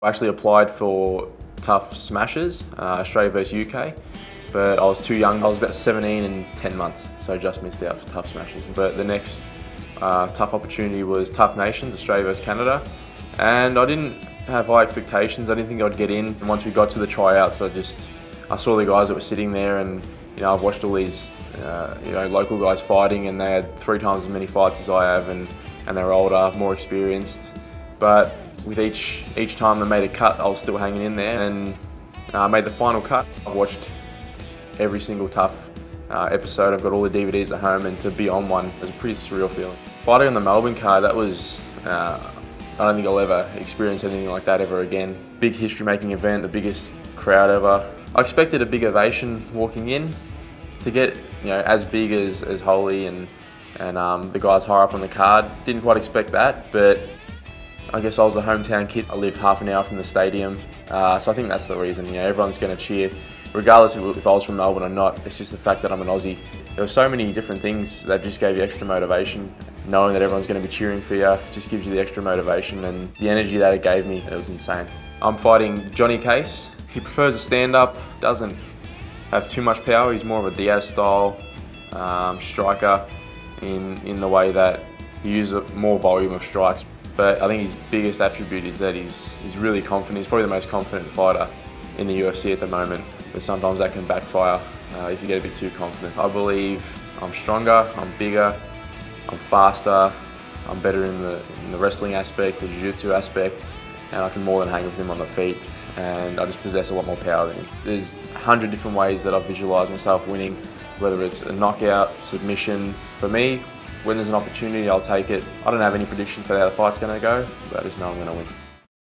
I actually applied for TUF Smashes, uh, Australia versus UK, but I was too young. I was about 17 and 10 months, so just missed out for TUF Smashes. But the next uh, TUF opportunity was TUF Nations, Australia versus Canada, and I didn't have high expectations. I didn't think I'd get in. And once we got to the tryouts, I just I saw the guys that were sitting there, and you know I've watched all these uh, you know local guys fighting, and they had three times as many fights as I have, and and they're older, more experienced, but with each each time they made a cut, I was still hanging in there, and I uh, made the final cut. I watched every single TUF uh, episode. I've got all the DVDs at home, and to be on one was a pretty surreal feeling. Fighting on the Melbourne card, that was. Uh, I don't think I'll ever experience anything like that ever again. Big history-making event, the biggest crowd ever. I expected a big ovation walking in. To get you know as big as as Holly and and um, the guys higher up on the card, didn't quite expect that, but I guess I was a hometown kid. I live half an hour from the stadium, uh, so I think that's the reason. You know, everyone's going to cheer, regardless if I was from Melbourne or not. It's just the fact that I'm an Aussie. There were so many different things that just gave you extra motivation. Knowing that everyone's going to be cheering for you just gives you the extra motivation and the energy that it gave me. It was insane. I'm fighting Johnny Case. He prefers a stand-up. Doesn't have too much power. He's more of a Diaz style um, striker in in the way that he uses more volume of strikes. But I think his biggest attribute is that he's, he's really confident. He's probably the most confident fighter in the UFC at the moment. But sometimes that can backfire uh, if you get a bit too confident. I believe I'm stronger, I'm bigger, I'm faster, I'm better in the, in the wrestling aspect, the jiu-jitsu aspect, and I can more than hang with him on the feet. And I just possess a lot more power than him. There's a hundred different ways that I visualise myself winning, whether it's a knockout, submission. For me, when there's an opportunity, I'll take it. I don't have any prediction for how the fight's going to go, but I just know I'm going to win.